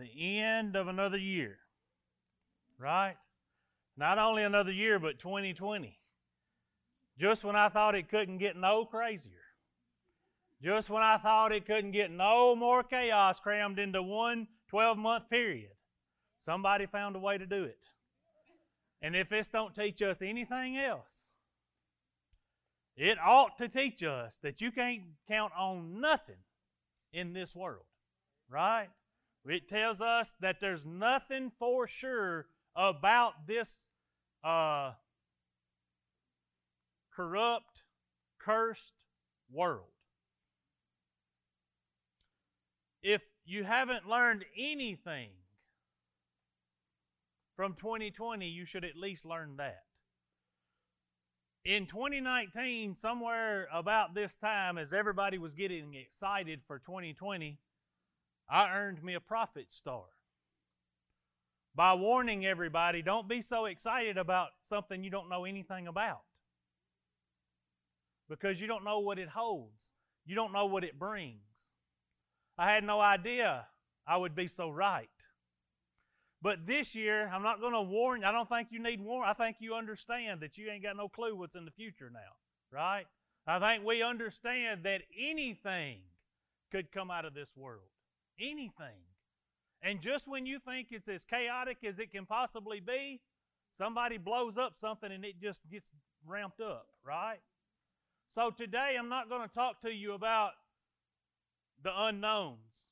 the end of another year. Right? Not only another year, but 2020. Just when I thought it couldn't get no crazier. Just when I thought it couldn't get no more chaos crammed into one 12 month period, somebody found a way to do it. And if this don't teach us anything else, it ought to teach us that you can't count on nothing in this world, right? It tells us that there's nothing for sure about this uh, corrupt, cursed world. If you haven't learned anything from 2020, you should at least learn that. In 2019, somewhere about this time, as everybody was getting excited for 2020, I earned me a prophet star by warning everybody don't be so excited about something you don't know anything about because you don't know what it holds, you don't know what it brings. I had no idea I would be so right. But this year, I'm not going to warn you. I don't think you need warn. I think you understand that you ain't got no clue what's in the future now, right? I think we understand that anything could come out of this world. Anything. And just when you think it's as chaotic as it can possibly be, somebody blows up something and it just gets ramped up, right? So today I'm not going to talk to you about the unknowns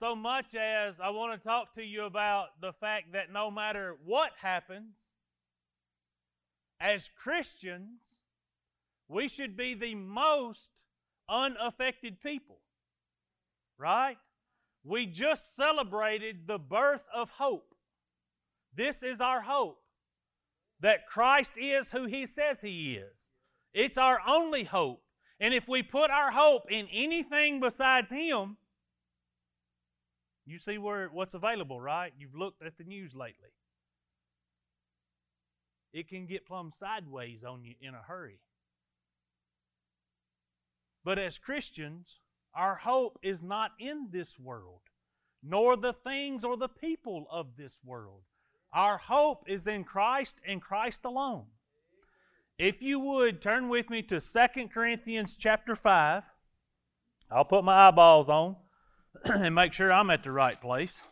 so much as I want to talk to you about the fact that no matter what happens, as Christians, we should be the most unaffected people. Right? We just celebrated the birth of hope. This is our hope that Christ is who He says He is. It's our only hope. And if we put our hope in anything besides Him, you see where what's available, right? You've looked at the news lately. It can get plumb sideways on you in a hurry. But as Christians, our hope is not in this world, nor the things or the people of this world. Our hope is in Christ and Christ alone. If you would turn with me to 2 Corinthians chapter 5. I'll put my eyeballs on. and make sure I'm at the right place.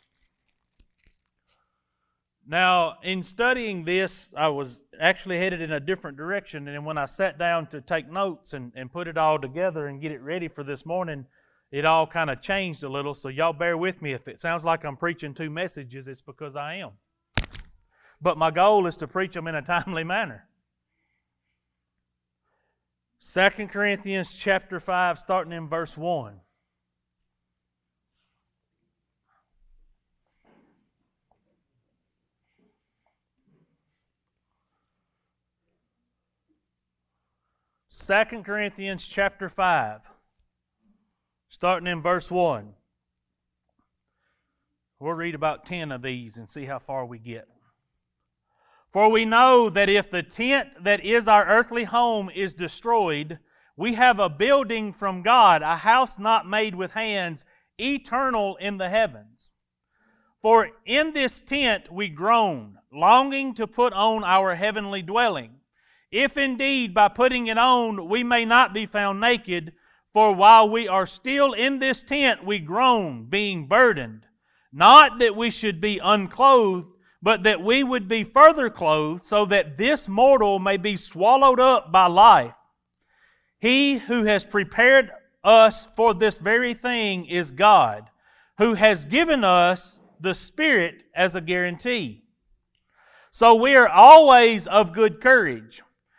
Now, in studying this, I was actually headed in a different direction. And when I sat down to take notes and, and put it all together and get it ready for this morning, it all kind of changed a little. So, y'all bear with me. If it sounds like I'm preaching two messages, it's because I am. But my goal is to preach them in a timely manner. 2 Corinthians chapter 5, starting in verse 1. 2 Corinthians chapter 5, starting in verse 1. We'll read about 10 of these and see how far we get. For we know that if the tent that is our earthly home is destroyed, we have a building from God, a house not made with hands, eternal in the heavens. For in this tent we groan, longing to put on our heavenly dwelling if indeed by putting it on we may not be found naked, for while we are still in this tent we groan, being burdened, not that we should be unclothed, but that we would be further clothed, so that this mortal may be swallowed up by life. He who has prepared us for this very thing is God, who has given us the Spirit as a guarantee. So we are always of good courage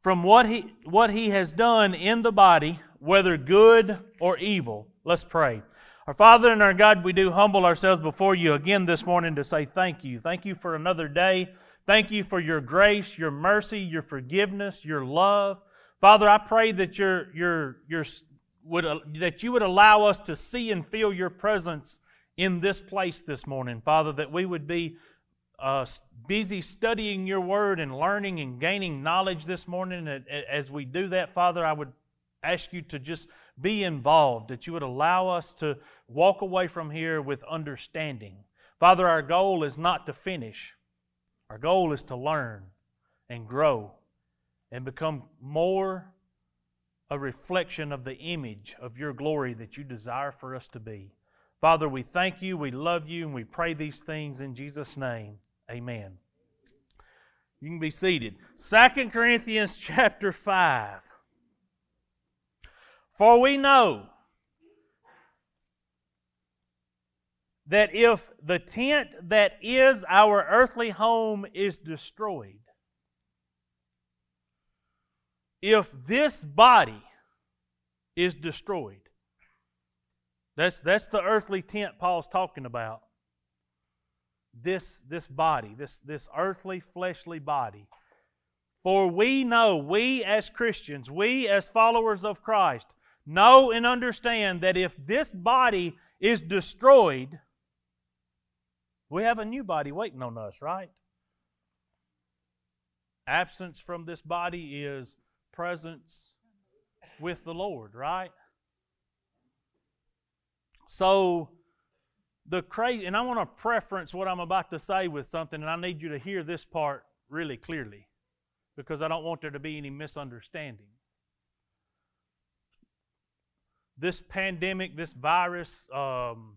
from what he, what he has done in the body, whether good or evil. Let's pray. Our Father and our God, we do humble ourselves before you again this morning to say thank you. Thank you for another day. Thank you for your grace, your mercy, your forgiveness, your love. Father, I pray that your, would, that you would allow us to see and feel your presence in this place this morning, Father, that we would be uh, busy studying your word and learning and gaining knowledge this morning. As we do that, Father, I would ask you to just be involved, that you would allow us to walk away from here with understanding. Father, our goal is not to finish, our goal is to learn and grow and become more a reflection of the image of your glory that you desire for us to be. Father, we thank you, we love you, and we pray these things in Jesus' name. Amen. You can be seated. Second Corinthians chapter 5. For we know that if the tent that is our earthly home is destroyed, if this body is destroyed, that's, that's the earthly tent Paul's talking about. This, this body, this, this earthly, fleshly body. For we know, we as Christians, we as followers of Christ, know and understand that if this body is destroyed, we have a new body waiting on us, right? Absence from this body is presence with the Lord, right? So, the crazy, and I want to preference what I'm about to say with something, and I need you to hear this part really clearly because I don't want there to be any misunderstanding this pandemic, this virus, um,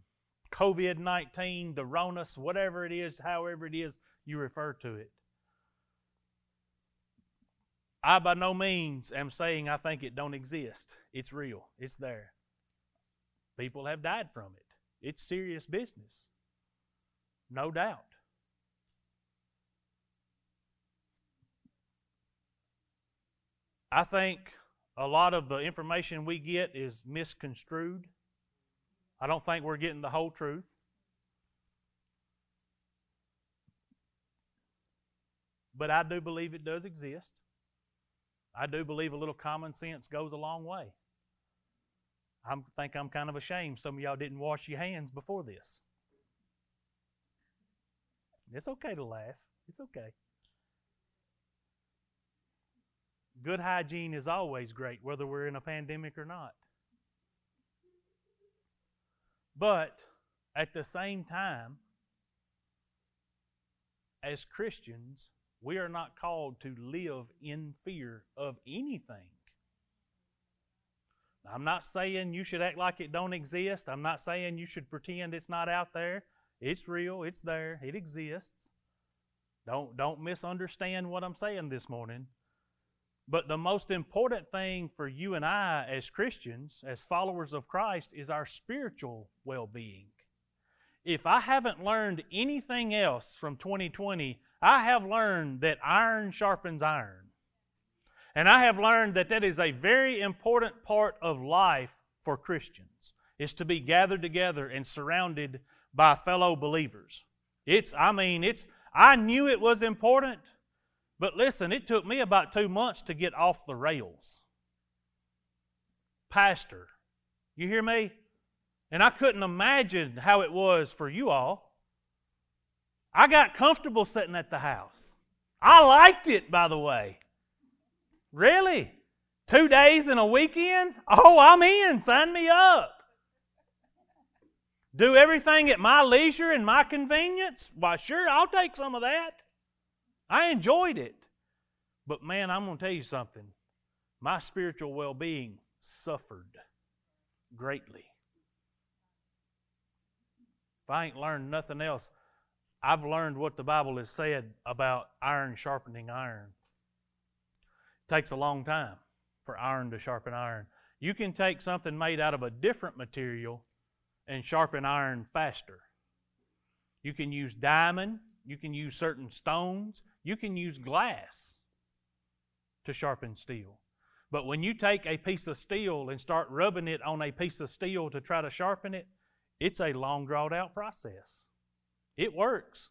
COVID 19, the RONUS, whatever it is, however it is you refer to it. I by no means am saying I think it don't exist. It's real. It's there. People have died from it. It's serious business. No doubt. I think a lot of the information we get is misconstrued. I don't think we're getting the whole truth. But I do believe it does exist. I do believe a little common sense goes a long way. I think I'm kind of ashamed some of y'all didn't wash your hands before this. It's okay to laugh. It's okay. Good hygiene is always great, whether we're in a pandemic or not. But at the same time, as Christians, we are not called to live in fear of anything. I'm not saying you should act like it don't exist. I'm not saying you should pretend it's not out there. It's real, it's there, it exists. Don't don't misunderstand what I'm saying this morning. But the most important thing for you and I as Christians, as followers of Christ, is our spiritual well being. If I haven't learned anything else from 2020, I have learned that iron sharpens iron. And I have learned that that is a very important part of life for Christians, is to be gathered together and surrounded by fellow believers. It's, I mean, it's, I knew it was important, but listen, it took me about two months to get off the rails. Pastor, you hear me? And I couldn't imagine how it was for you all. I got comfortable sitting at the house. I liked it, by the way. Really? Two days and a weekend? Oh, I'm in. Sign me up. Do everything at my leisure and my convenience? Why, sure, I'll take some of that. I enjoyed it. But man, I'm going to tell you something. My spiritual well being suffered greatly. If I ain't learned nothing else, I've learned what the Bible has said about iron sharpening iron. Takes a long time for iron to sharpen iron. You can take something made out of a different material and sharpen iron faster. You can use diamond, you can use certain stones, you can use glass to sharpen steel. But when you take a piece of steel and start rubbing it on a piece of steel to try to sharpen it, It's a long, drawn out process. It works,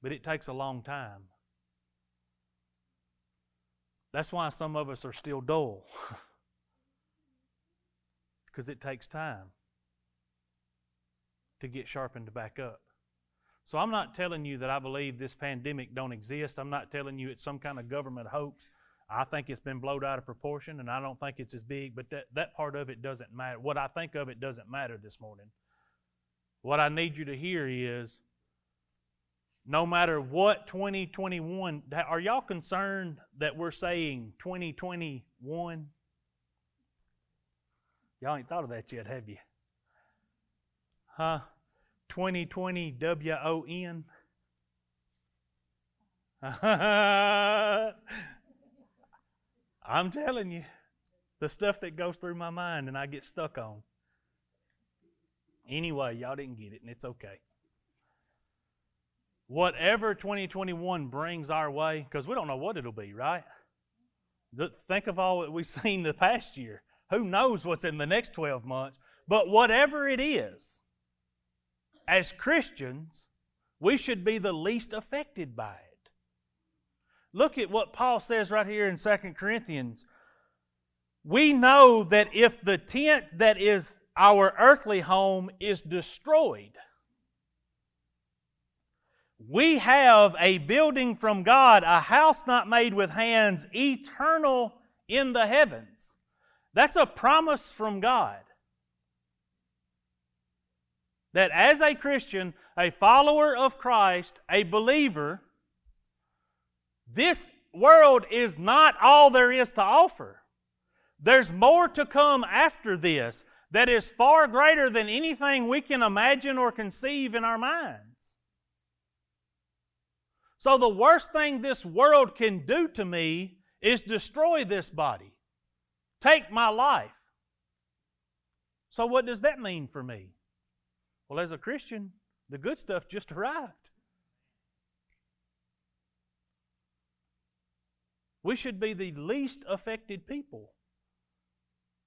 but it takes a long time. That's why some of us are still dull, because it takes time to get sharpened back up. So I'm not telling you that I believe this pandemic don't exist. I'm not telling you it's some kind of government hoax. I think it's been blown out of proportion, and I don't think it's as big. But that, that part of it doesn't matter. What I think of it doesn't matter this morning. What I need you to hear is no matter what 2021, are y'all concerned that we're saying 2021? Y'all ain't thought of that yet, have you? Huh? 2020 W O N? I'm telling you, the stuff that goes through my mind and I get stuck on. Anyway, y'all didn't get it, and it's okay. Whatever 2021 brings our way, because we don't know what it'll be, right? Think of all that we've seen the past year. Who knows what's in the next 12 months? But whatever it is, as Christians, we should be the least affected by it. Look at what Paul says right here in 2 Corinthians. We know that if the tent that is our earthly home is destroyed, we have a building from God, a house not made with hands, eternal in the heavens. That's a promise from God that as a Christian, a follower of Christ, a believer, this world is not all there is to offer. There's more to come after this that is far greater than anything we can imagine or conceive in our minds. So, the worst thing this world can do to me is destroy this body, take my life. So, what does that mean for me? Well, as a Christian, the good stuff just arrived. We should be the least affected people.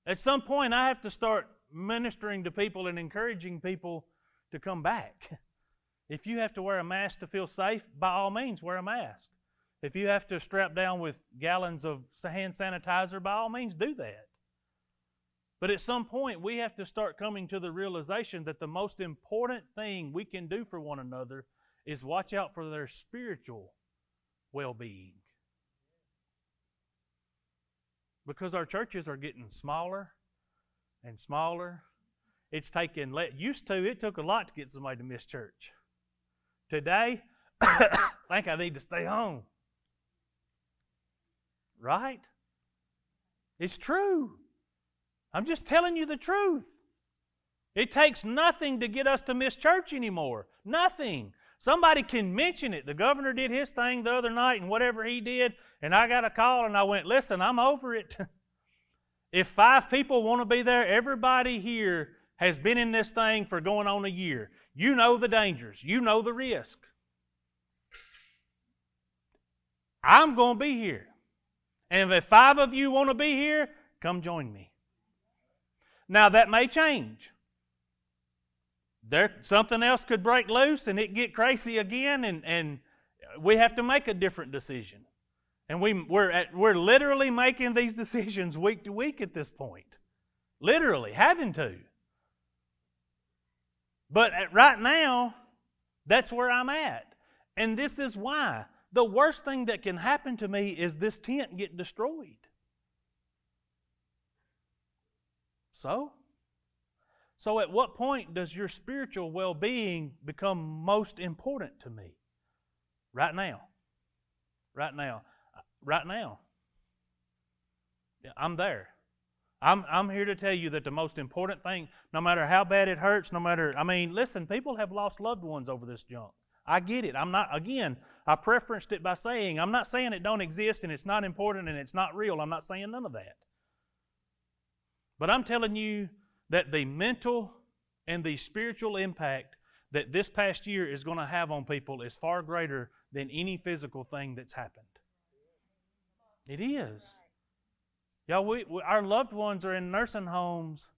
At some point, I have to start ministering to people and encouraging people to come back. If you have to wear a mask to feel safe, by all means, wear a mask. If you have to strap down with gallons of hand sanitizer, by all means, do that. But at some point, we have to start coming to the realization that the most important thing we can do for one another is watch out for their spiritual well being. Because our churches are getting smaller and smaller. It's taken, used to, it took a lot to get somebody to miss church. Today, I think I need to stay home. Right? It's true. I'm just telling you the truth. It takes nothing to get us to miss church anymore. Nothing. Somebody can mention it. The governor did his thing the other night and whatever he did, and I got a call and I went, listen, I'm over it. if five people want to be there, everybody here has been in this thing for going on a year. You know the dangers, you know the risk. I'm going to be here. And if five of you want to be here, come join me. Now that may change. There something else could break loose and it get crazy again and, and we have to make a different decision. And we, we're, at, we're literally making these decisions week to week at this point. Literally, having to. But right now, that's where I'm at. And this is why. The worst thing that can happen to me is this tent get destroyed. So? So, at what point does your spiritual well being become most important to me? Right now. Right now. Uh, right now. I'm there. I'm, I'm here to tell you that the most important thing, no matter how bad it hurts, no matter, I mean, listen, people have lost loved ones over this junk. I get it. I'm not, again, I preferenced it by saying, I'm not saying it don't exist and it's not important and it's not real. I'm not saying none of that. But I'm telling you that the mental and the spiritual impact that this past year is going to have on people is far greater than any physical thing that's happened. It is. Y'all, we, we, our loved ones are in nursing homes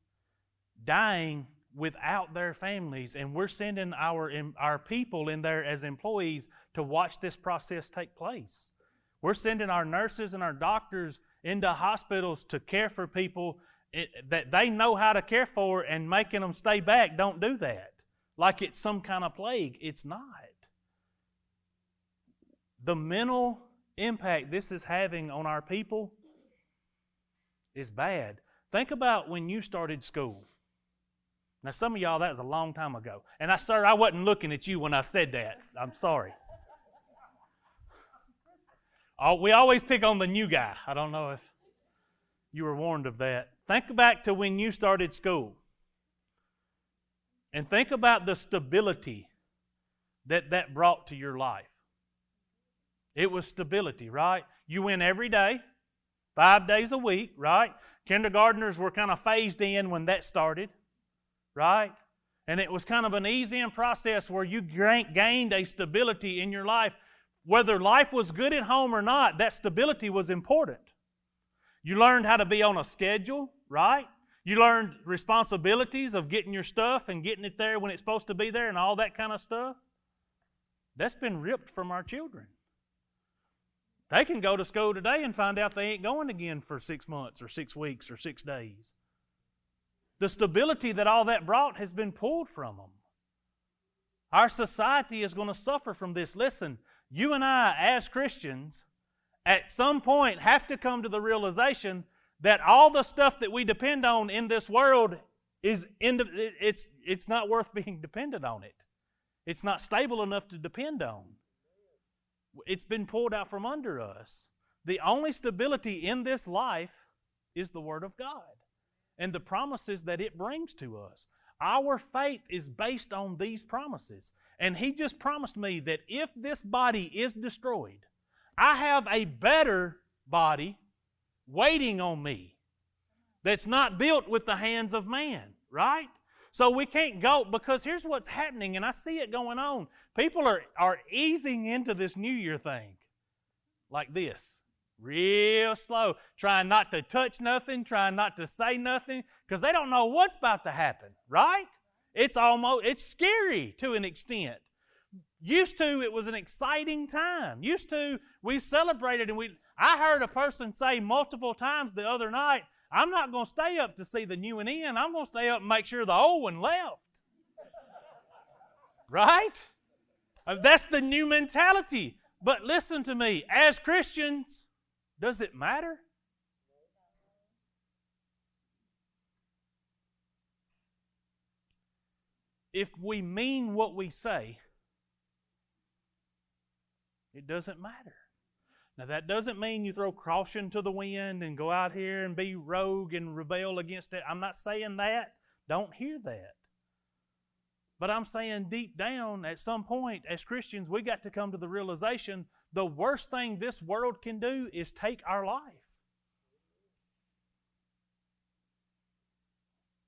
dying without their families, and we're sending our, our people in there as employees to watch this process take place. We're sending our nurses and our doctors into hospitals to care for people eh, that they know how to care for and making them stay back. Don't do that. Like it's some kind of plague. It's not. The mental impact this is having on our people is bad. Think about when you started school. Now, some of y'all, that was a long time ago. And I, sir, I wasn't looking at you when I said that. I'm sorry. Oh, we always pick on the new guy. I don't know if you were warned of that. Think back to when you started school. And think about the stability that that brought to your life. It was stability, right? You went every day, five days a week, right? Kindergartners were kind of phased in when that started, right? And it was kind of an easy in process where you gained a stability in your life whether life was good at home or not, that stability was important. You learned how to be on a schedule, right? You learned responsibilities of getting your stuff and getting it there when it's supposed to be there and all that kind of stuff. That's been ripped from our children. They can go to school today and find out they ain't going again for six months or six weeks or six days. The stability that all that brought has been pulled from them. Our society is going to suffer from this. Listen, you and I, as Christians, at some point have to come to the realization that all the stuff that we depend on in this world is it's, it's not worth being dependent on it. It's not stable enough to depend on. It's been pulled out from under us. The only stability in this life is the Word of God and the promises that it brings to us. Our faith is based on these promises. And He just promised me that if this body is destroyed, I have a better body waiting on me that's not built with the hands of man, right? So we can't go because here's what's happening, and I see it going on. People are, are easing into this New Year thing like this. Real slow, trying not to touch nothing, trying not to say nothing, because they don't know what's about to happen, right? It's almost, it's scary to an extent. Used to, it was an exciting time. Used to, we celebrated and we, I heard a person say multiple times the other night, I'm not going to stay up to see the new one in. I'm going to stay up and make sure the old one left. right? Uh, that's the new mentality. But listen to me, as Christians, does it matter? if we mean what we say, it doesn't matter. Now, that doesn't mean you throw caution to the wind and go out here and be rogue and rebel against it. I'm not saying that. Don't hear that. But I'm saying deep down, at some point, as Christians, we got to come to the realization the worst thing this world can do is take our life.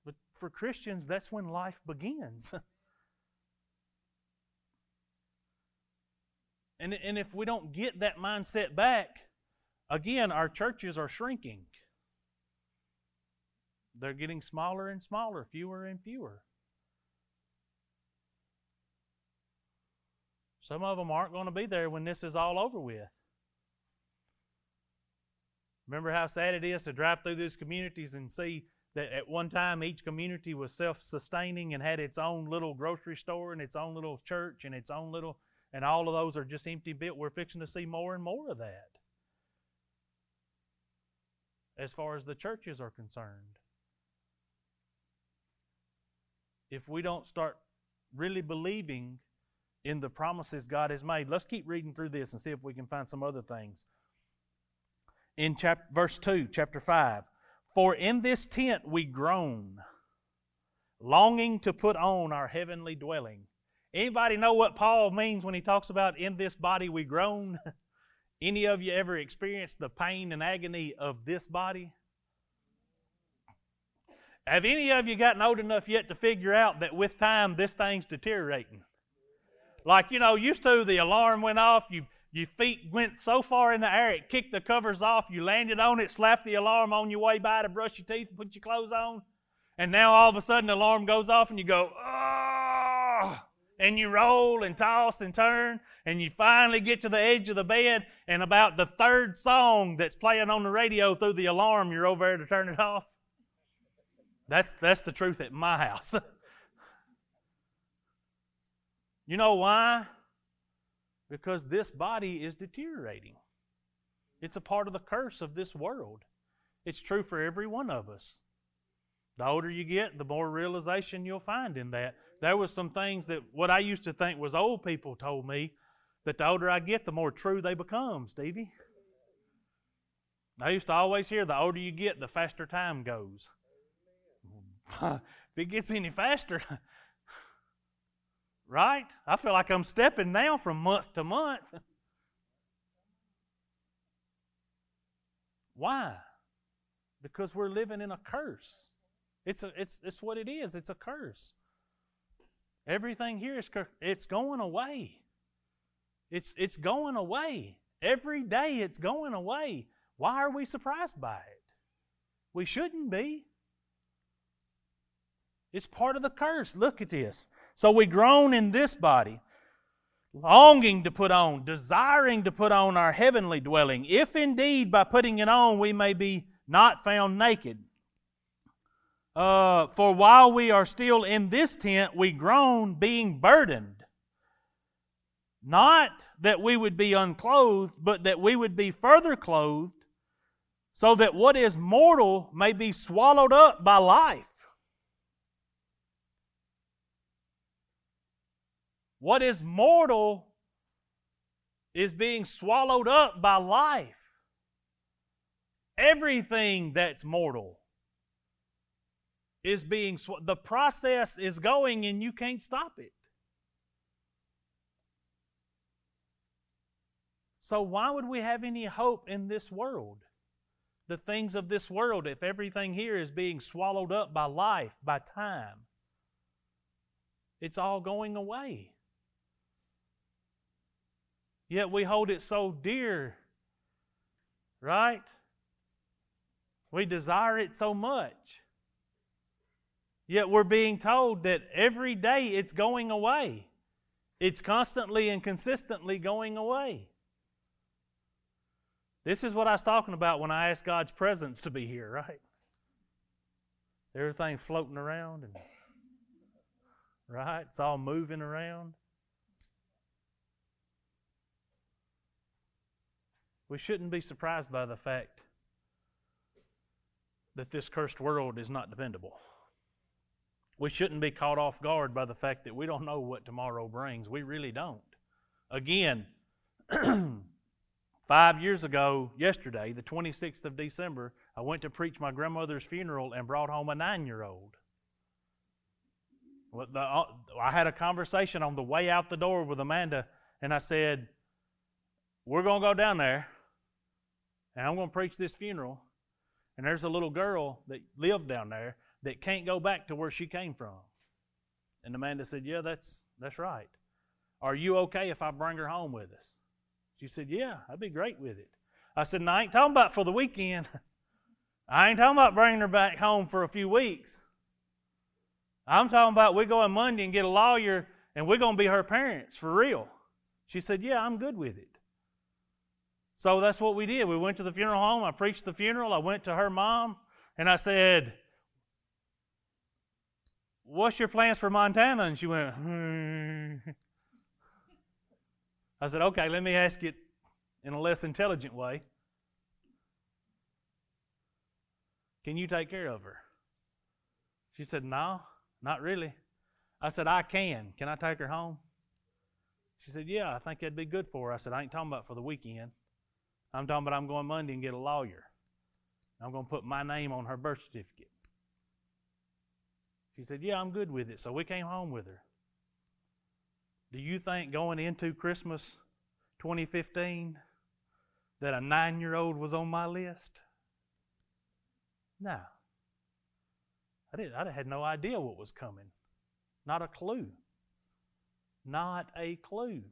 But for Christians, that's when life begins. and, and if we don't get that mindset back, again, our churches are shrinking. They're getting smaller and smaller, fewer and fewer. Some of them aren't going to be there when this is all over with. Remember how sad it is to drive through these communities and see that at one time each community was self-sustaining and had its own little grocery store and its own little church and its own little and all of those are just empty built we're fixing to see more and more of that. As far as the churches are concerned. If we don't start really believing in the promises God has made let's keep reading through this and see if we can find some other things in chapter verse 2 chapter 5 for in this tent we groan, longing to put on our heavenly dwelling. Anybody know what Paul means when he talks about in this body we groan? Any of you ever experienced the pain and agony of this body? Have any of you gotten old enough yet to figure out that with time this thing's deteriorating? Like, you know, used to the alarm went off, you your feet went so far in the air, it kicked the covers off. You landed on it, slapped the alarm on your way by to brush your teeth and put your clothes on. And now all of a sudden the alarm goes off and you go, oh, and you roll and toss and turn and you finally get to the edge of the bed and about the third song that's playing on the radio through the alarm, you're over there to turn it off. That's, that's the truth at my house. you know why? Because this body is deteriorating. It's a part of the curse of this world. It's true for every one of us. The older you get, the more realization you'll find in that. There was some things that what I used to think was old people told me that the older I get, the more true they become, Stevie. I used to always hear the older you get, the faster time goes. if it gets any faster, right? I feel like I'm stepping now from month to month. Why? Because we're living in a curse. It's, a, it's, it's what it is. It's a curse. Everything here is it's going away. It's, it's going away. Every day it's going away. Why are we surprised by it? We shouldn't be. It's part of the curse. Look at this. So we groan in this body, longing to put on, desiring to put on our heavenly dwelling, if indeed by putting it on we may be not found naked. Uh, for while we are still in this tent, we groan, being burdened. Not that we would be unclothed, but that we would be further clothed, so that what is mortal may be swallowed up by life. What is mortal is being swallowed up by life. Everything that's mortal is being, sw- the process is going and you can't stop it. So, why would we have any hope in this world? The things of this world, if everything here is being swallowed up by life, by time, it's all going away. Yet we hold it so dear, right? We desire it so much. Yet we're being told that every day it's going away. It's constantly and consistently going away. This is what I was talking about when I asked God's presence to be here, right? Everything floating around and right? It's all moving around. We shouldn't be surprised by the fact that this cursed world is not dependable. We shouldn't be caught off guard by the fact that we don't know what tomorrow brings. We really don't. Again, five years ago, yesterday, the 26th of December, I went to preach my grandmother's funeral and brought home a nine year old. Uh, I had a conversation on the way out the door with Amanda, and I said, We're going to go down there, and I'm going to preach this funeral. And there's a little girl that lived down there that can't go back to where she came from. And Amanda said, Yeah, that's, that's right. Are you okay if I bring her home with us? She said, Yeah, I'd be great with it. I said, No, I ain't talking about for the weekend. I ain't talking about bringing her back home for a few weeks. I'm talking about we go on Monday and get a lawyer and we're going to be her parents for real. She said, Yeah, I'm good with it. So that's what we did. We went to the funeral home. I preached the funeral. I went to her mom and I said, What's your plans for Montana? And she went, hmm. I said, Okay, let me ask it in a less intelligent way. Can you take care of her? She said, No, not really. I said, I can. Can I take her home? She said, Yeah, I think that'd be good for her. I said, I ain't talking about for the weekend. I'm talking about I'm going Monday and get a lawyer. I'm going to put my name on her birth certificate. She said, Yeah, I'm good with it. So we came home with her. Do you think going into Christmas 2015 that a nine year old was on my list? No. I, didn't, I had no idea what was coming. Not a clue. Not a clue.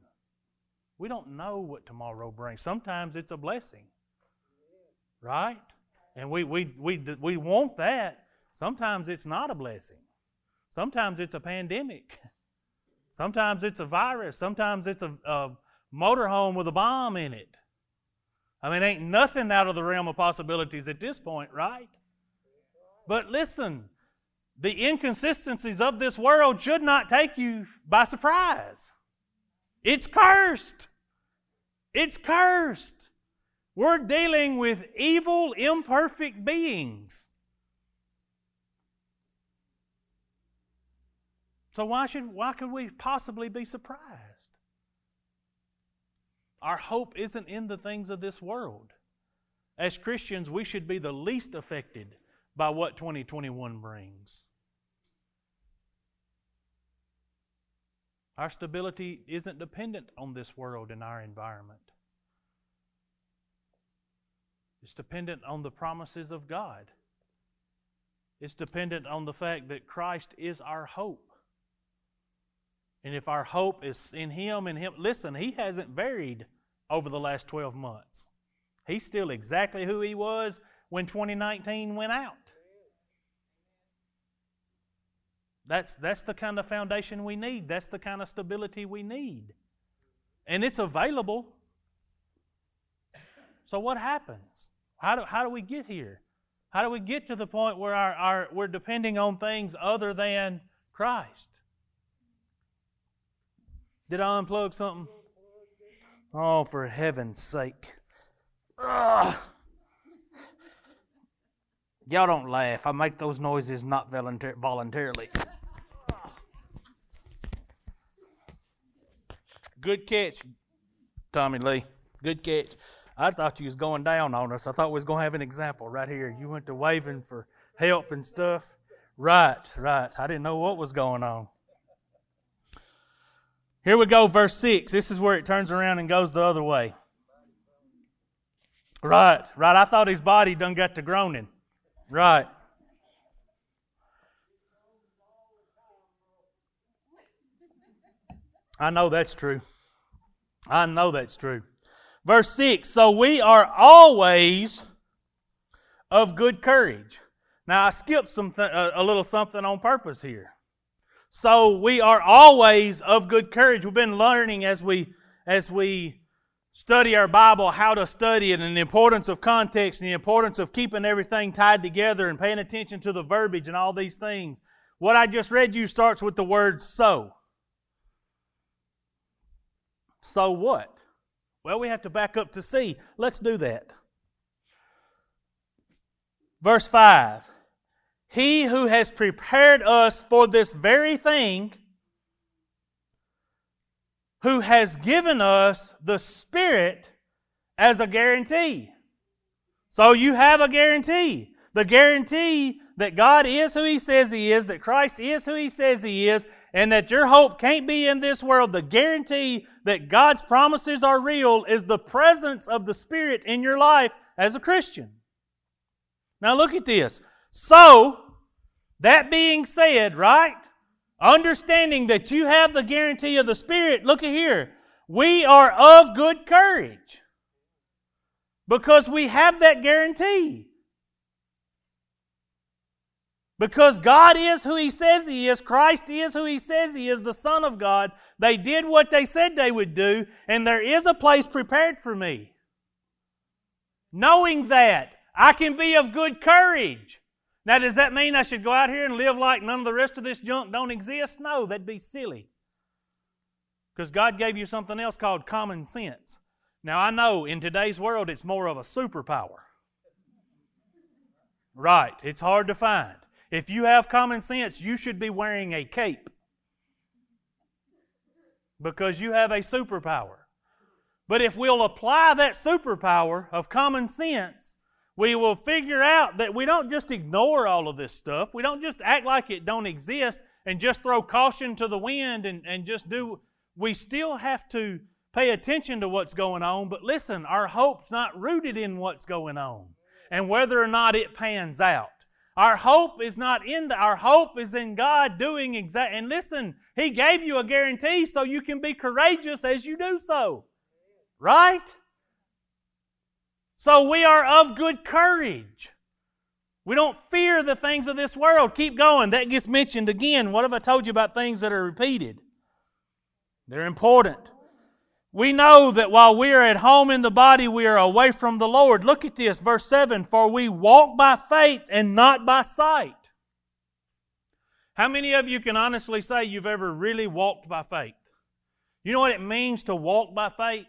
We don't know what tomorrow brings. Sometimes it's a blessing. Right? And we, we, we, we want that. Sometimes it's not a blessing. Sometimes it's a pandemic. Sometimes it's a virus. Sometimes it's a, a motorhome with a bomb in it. I mean, ain't nothing out of the realm of possibilities at this point, right? But listen, the inconsistencies of this world should not take you by surprise. It's cursed. It's cursed. We're dealing with evil, imperfect beings. So why should why could we possibly be surprised? Our hope isn't in the things of this world. As Christians, we should be the least affected by what 2021 brings. Our stability isn't dependent on this world and our environment. It's dependent on the promises of God. It's dependent on the fact that Christ is our hope. And if our hope is in Him and Him, listen, He hasn't varied over the last 12 months. He's still exactly who He was when 2019 went out. That's, that's the kind of foundation we need. That's the kind of stability we need. And it's available. So, what happens? How do, how do we get here? How do we get to the point where our, our, we're depending on things other than Christ? Did I unplug something? Oh, for heaven's sake. Ugh. Y'all don't laugh. I make those noises not voluntarily. Good catch, Tommy Lee. Good catch. I thought you was going down on us. I thought we was going to have an example right here. You went to waving for help and stuff. Right, right. I didn't know what was going on. Here we go, verse 6. This is where it turns around and goes the other way. Right, right. I thought his body done got to groaning. Right. I know that's true. I know that's true. Verse 6 So we are always of good courage. Now, I skipped some th- uh, a little something on purpose here. So we are always of good courage. We've been learning as we as we study our Bible how to study it and the importance of context and the importance of keeping everything tied together and paying attention to the verbiage and all these things. What I just read you starts with the word so. So what? Well, we have to back up to see. Let's do that. Verse 5 He who has prepared us for this very thing, who has given us the Spirit as a guarantee. So you have a guarantee. The guarantee that God is who He says He is, that Christ is who He says He is, and that your hope can't be in this world, the guarantee that God's promises are real is the presence of the Spirit in your life as a Christian. Now look at this. So, that being said, right? Understanding that you have the guarantee of the Spirit, look at here. We are of good courage because we have that guarantee. Because God is who He says He is, Christ is who He says He is, the Son of God. They did what they said they would do, and there is a place prepared for me. Knowing that, I can be of good courage. Now, does that mean I should go out here and live like none of the rest of this junk don't exist? No, that'd be silly. Because God gave you something else called common sense. Now, I know in today's world it's more of a superpower. Right, it's hard to find. If you have common sense, you should be wearing a cape because you have a superpower. But if we'll apply that superpower of common sense, we will figure out that we don't just ignore all of this stuff. We don't just act like it don't exist and just throw caution to the wind and, and just do. We still have to pay attention to what's going on, but listen, our hope's not rooted in what's going on and whether or not it pans out. Our hope is not in the, our hope is in God doing exact. And listen, He gave you a guarantee so you can be courageous as you do so. Right? So we are of good courage. We don't fear the things of this world. Keep going. That gets mentioned again. What have I told you about things that are repeated? They're important. We know that while we are at home in the body, we are away from the Lord. Look at this, verse 7 For we walk by faith and not by sight. How many of you can honestly say you've ever really walked by faith? You know what it means to walk by faith?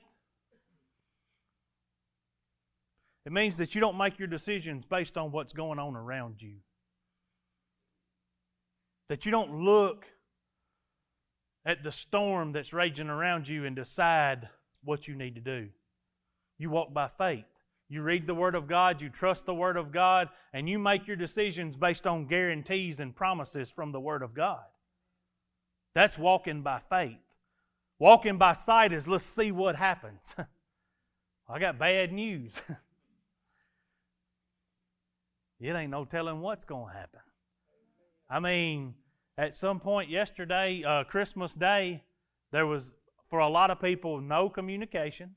It means that you don't make your decisions based on what's going on around you. That you don't look at the storm that's raging around you and decide what you need to do. You walk by faith. You read the Word of God, you trust the Word of God, and you make your decisions based on guarantees and promises from the Word of God. That's walking by faith. Walking by sight is let's see what happens. I got bad news. it ain't no telling what's going to happen. I mean, at some point yesterday, uh, Christmas Day, there was, for a lot of people, no communication,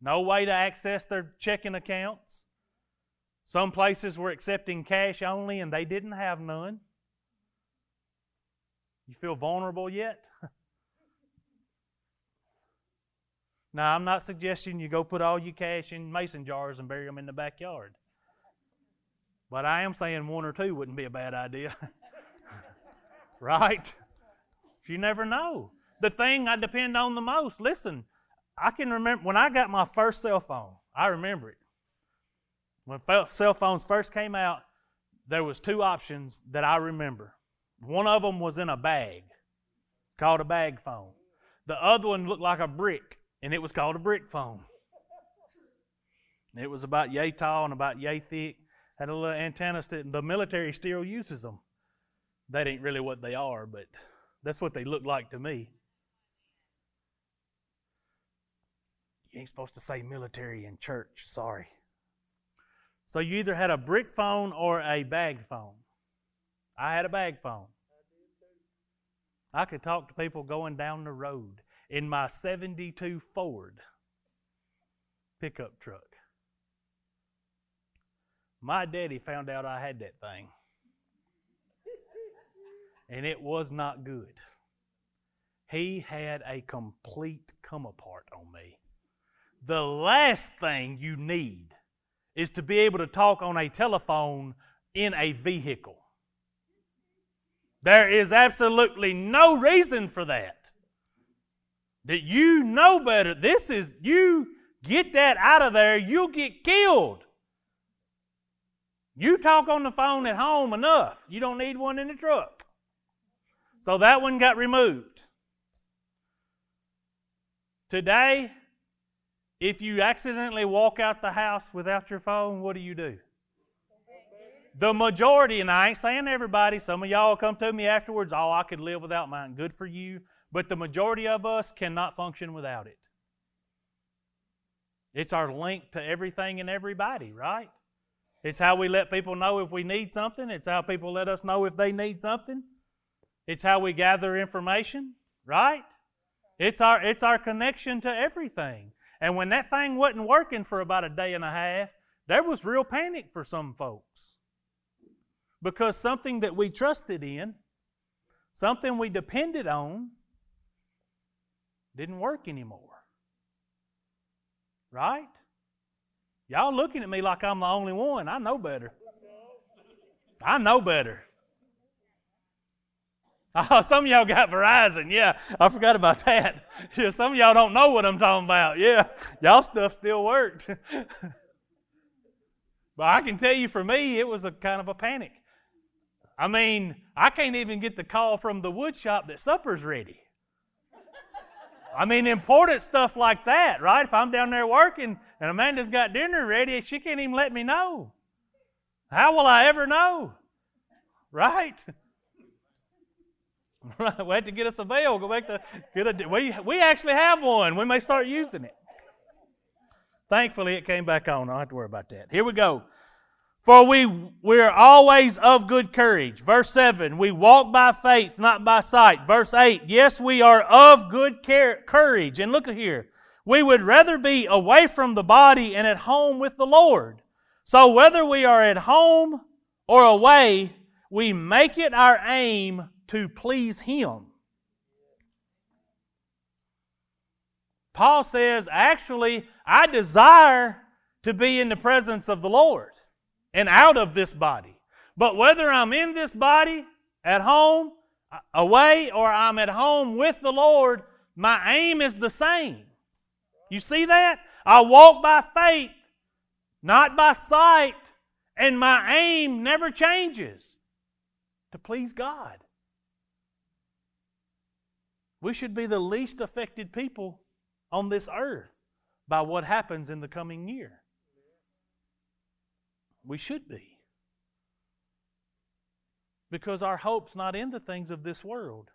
no way to access their checking accounts. Some places were accepting cash only and they didn't have none. You feel vulnerable yet? now, I'm not suggesting you go put all your cash in mason jars and bury them in the backyard. But I am saying one or two wouldn't be a bad idea. right? You never know. The thing I depend on the most, listen, I can remember when I got my first cell phone, I remember it. When cell phones first came out, there was two options that I remember. One of them was in a bag, called a bag phone. The other one looked like a brick, and it was called a brick phone. It was about yay tall and about yay thick had a little antenna. The military still uses them. That ain't really what they are, but that's what they look like to me. You ain't supposed to say military in church. Sorry. So you either had a brick phone or a bag phone. I had a bag phone. I could talk to people going down the road in my 72 Ford pickup truck. My daddy found out I had that thing. And it was not good. He had a complete come apart on me. The last thing you need is to be able to talk on a telephone in a vehicle. There is absolutely no reason for that. That you know better. This is, you get that out of there, you'll get killed. You talk on the phone at home enough. You don't need one in the truck. So that one got removed. Today, if you accidentally walk out the house without your phone, what do you do? The majority, and I ain't saying everybody, some of y'all come to me afterwards, oh, I could live without mine. Good for you. But the majority of us cannot function without it. It's our link to everything and everybody, right? It's how we let people know if we need something. It's how people let us know if they need something. It's how we gather information, right? It's our, it's our connection to everything. And when that thing wasn't working for about a day and a half, there was real panic for some folks. Because something that we trusted in, something we depended on, didn't work anymore. Right? Y'all looking at me like I'm the only one. I know better. I know better. Oh, some of y'all got Verizon. Yeah, I forgot about that. Yeah, some of y'all don't know what I'm talking about. Yeah, y'all stuff still worked. but I can tell you for me, it was a kind of a panic. I mean, I can't even get the call from the wood shop that supper's ready. I mean, important stuff like that, right? If I'm down there working and Amanda's got dinner ready, she can't even let me know. How will I ever know? Right? Right, we have to get us a bell. Go back to get a. We we actually have one. We may start using it. Thankfully, it came back on. I don't have to worry about that. Here we go. For we we are always of good courage. Verse 7, we walk by faith, not by sight. Verse 8, yes, we are of good care, courage. And look here. We would rather be away from the body and at home with the Lord. So whether we are at home or away, we make it our aim to please Him. Paul says, actually, I desire to be in the presence of the Lord and out of this body. But whether I'm in this body, at home, away, or I'm at home with the Lord, my aim is the same. You see that? I walk by faith, not by sight, and my aim never changes to please God. We should be the least affected people on this earth by what happens in the coming year. We should be. Because our hope's not in the things of this world.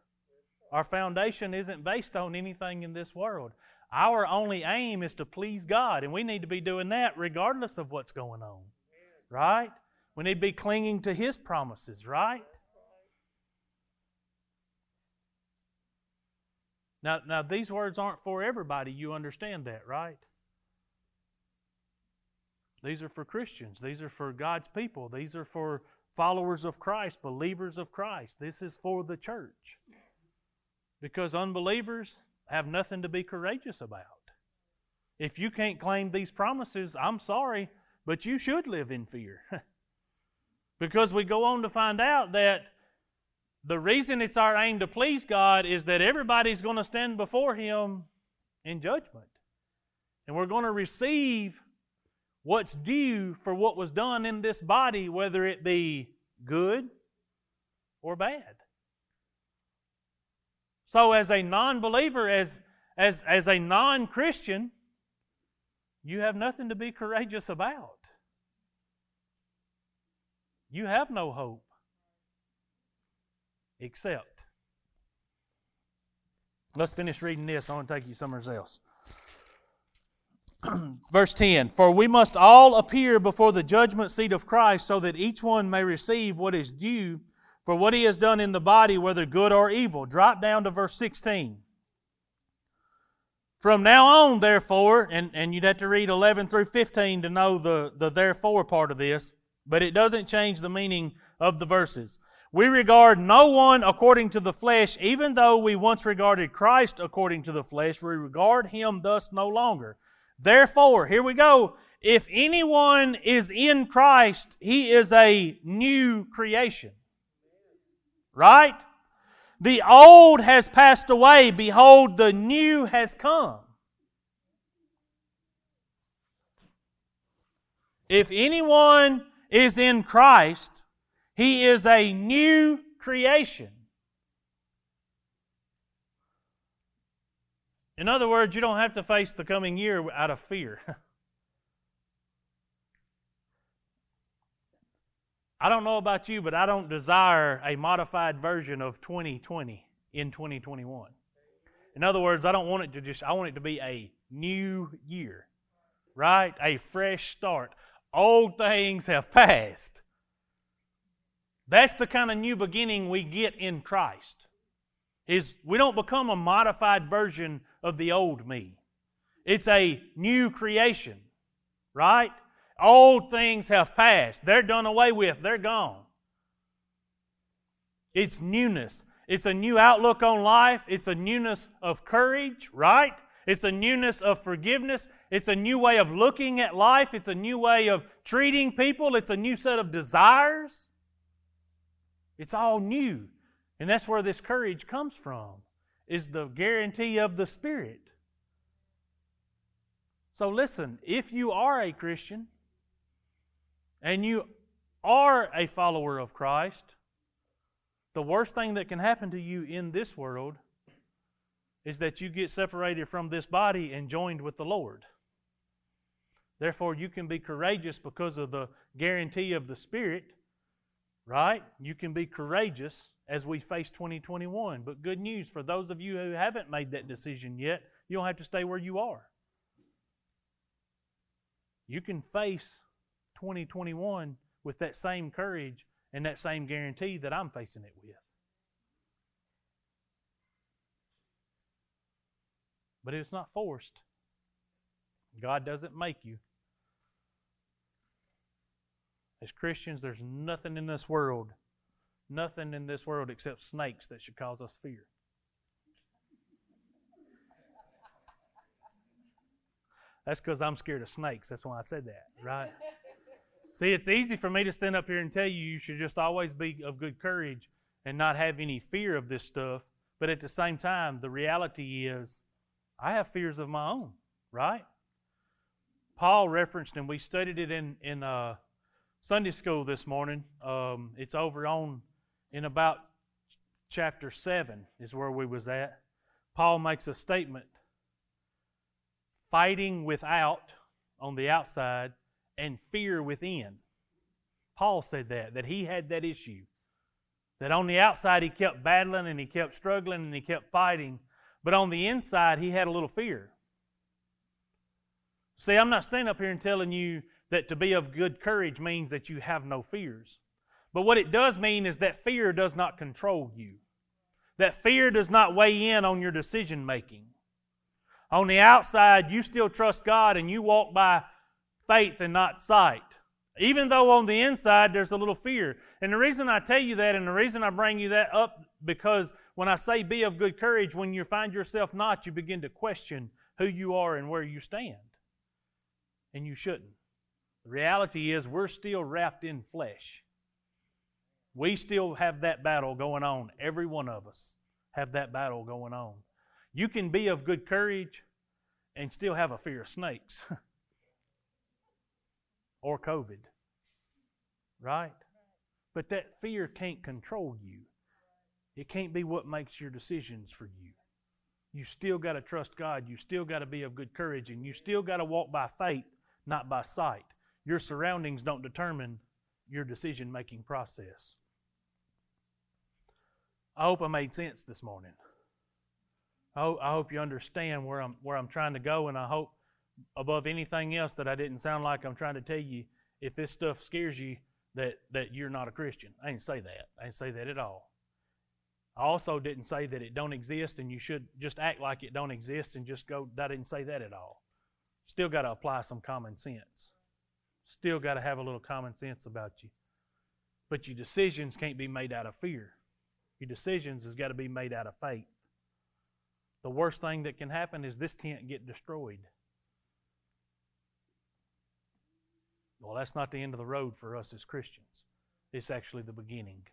Our foundation isn't based on anything in this world. Our only aim is to please God, and we need to be doing that regardless of what's going on. Right? We need to be clinging to His promises, right? Now, now these words aren't for everybody. You understand that, right? These are for Christians. These are for God's people. These are for followers of Christ, believers of Christ. This is for the church. Because unbelievers have nothing to be courageous about. If you can't claim these promises, I'm sorry, but you should live in fear. because we go on to find out that the reason it's our aim to please God is that everybody's going to stand before Him in judgment. And we're going to receive what's due for what was done in this body, whether it be good or bad. So, as a non believer, as, as, as a non Christian, you have nothing to be courageous about. You have no hope except. Let's finish reading this. I want to take you somewhere else. Verse 10 For we must all appear before the judgment seat of Christ, so that each one may receive what is due for what he has done in the body, whether good or evil. Drop down to verse 16. From now on, therefore, and, and you'd have to read 11 through 15 to know the, the therefore part of this, but it doesn't change the meaning of the verses. We regard no one according to the flesh, even though we once regarded Christ according to the flesh, we regard him thus no longer. Therefore, here we go. If anyone is in Christ, he is a new creation. Right? The old has passed away. Behold, the new has come. If anyone is in Christ, he is a new creation. In other words, you don't have to face the coming year out of fear. I don't know about you, but I don't desire a modified version of 2020 in 2021. In other words, I don't want it to just, I want it to be a new year, right? A fresh start. Old things have passed. That's the kind of new beginning we get in Christ. Is we don't become a modified version of the old me. It's a new creation, right? Old things have passed. They're done away with. They're gone. It's newness. It's a new outlook on life. It's a newness of courage, right? It's a newness of forgiveness. It's a new way of looking at life. It's a new way of treating people. It's a new set of desires. It's all new. And that's where this courage comes from, is the guarantee of the Spirit. So listen, if you are a Christian and you are a follower of Christ, the worst thing that can happen to you in this world is that you get separated from this body and joined with the Lord. Therefore, you can be courageous because of the guarantee of the Spirit right? You can be courageous as we face 2021. But good news for those of you who haven't made that decision yet, you don't have to stay where you are. You can face 2021 with that same courage and that same guarantee that I'm facing it with. But it's not forced. God doesn't make you. As Christians, there's nothing in this world, nothing in this world except snakes that should cause us fear. That's because I'm scared of snakes. That's why I said that, right? See, it's easy for me to stand up here and tell you you should just always be of good courage and not have any fear of this stuff. But at the same time, the reality is I have fears of my own, right? Paul referenced, and we studied it in, in uh, Sunday school this morning. Um, it's over on in about chapter 7 is where we was at. Paul makes a statement fighting without on the outside and fear within. Paul said that, that he had that issue. That on the outside he kept battling and he kept struggling and he kept fighting, but on the inside he had a little fear. See, I'm not standing up here and telling you that to be of good courage means that you have no fears. But what it does mean is that fear does not control you. That fear does not weigh in on your decision making. On the outside, you still trust God and you walk by faith and not sight. Even though on the inside there's a little fear. And the reason I tell you that and the reason I bring you that up because when I say be of good courage, when you find yourself not, you begin to question who you are and where you stand. And you shouldn't. Reality is we're still wrapped in flesh. We still have that battle going on. Every one of us have that battle going on. You can be of good courage and still have a fear of snakes or COVID. Right? But that fear can't control you. It can't be what makes your decisions for you. You still got to trust God. You still got to be of good courage. And you still got to walk by faith, not by sight. Your surroundings don't determine your decision making process. I hope I made sense this morning. I hope, I hope you understand where I'm, where I'm trying to go, and I hope above anything else that I didn't sound like I'm trying to tell you if this stuff scares you that, that you're not a Christian. I didn't say that. I didn't say that at all. I also didn't say that it don't exist and you should just act like it don't exist and just go, I didn't say that at all. Still got to apply some common sense. Still got to have a little common sense about you. But your decisions can't be made out of fear. Your decisions has got to be made out of faith. The worst thing that can happen is this tent get destroyed. Well, that's not the end of the road for us as Christians. It's actually the beginning.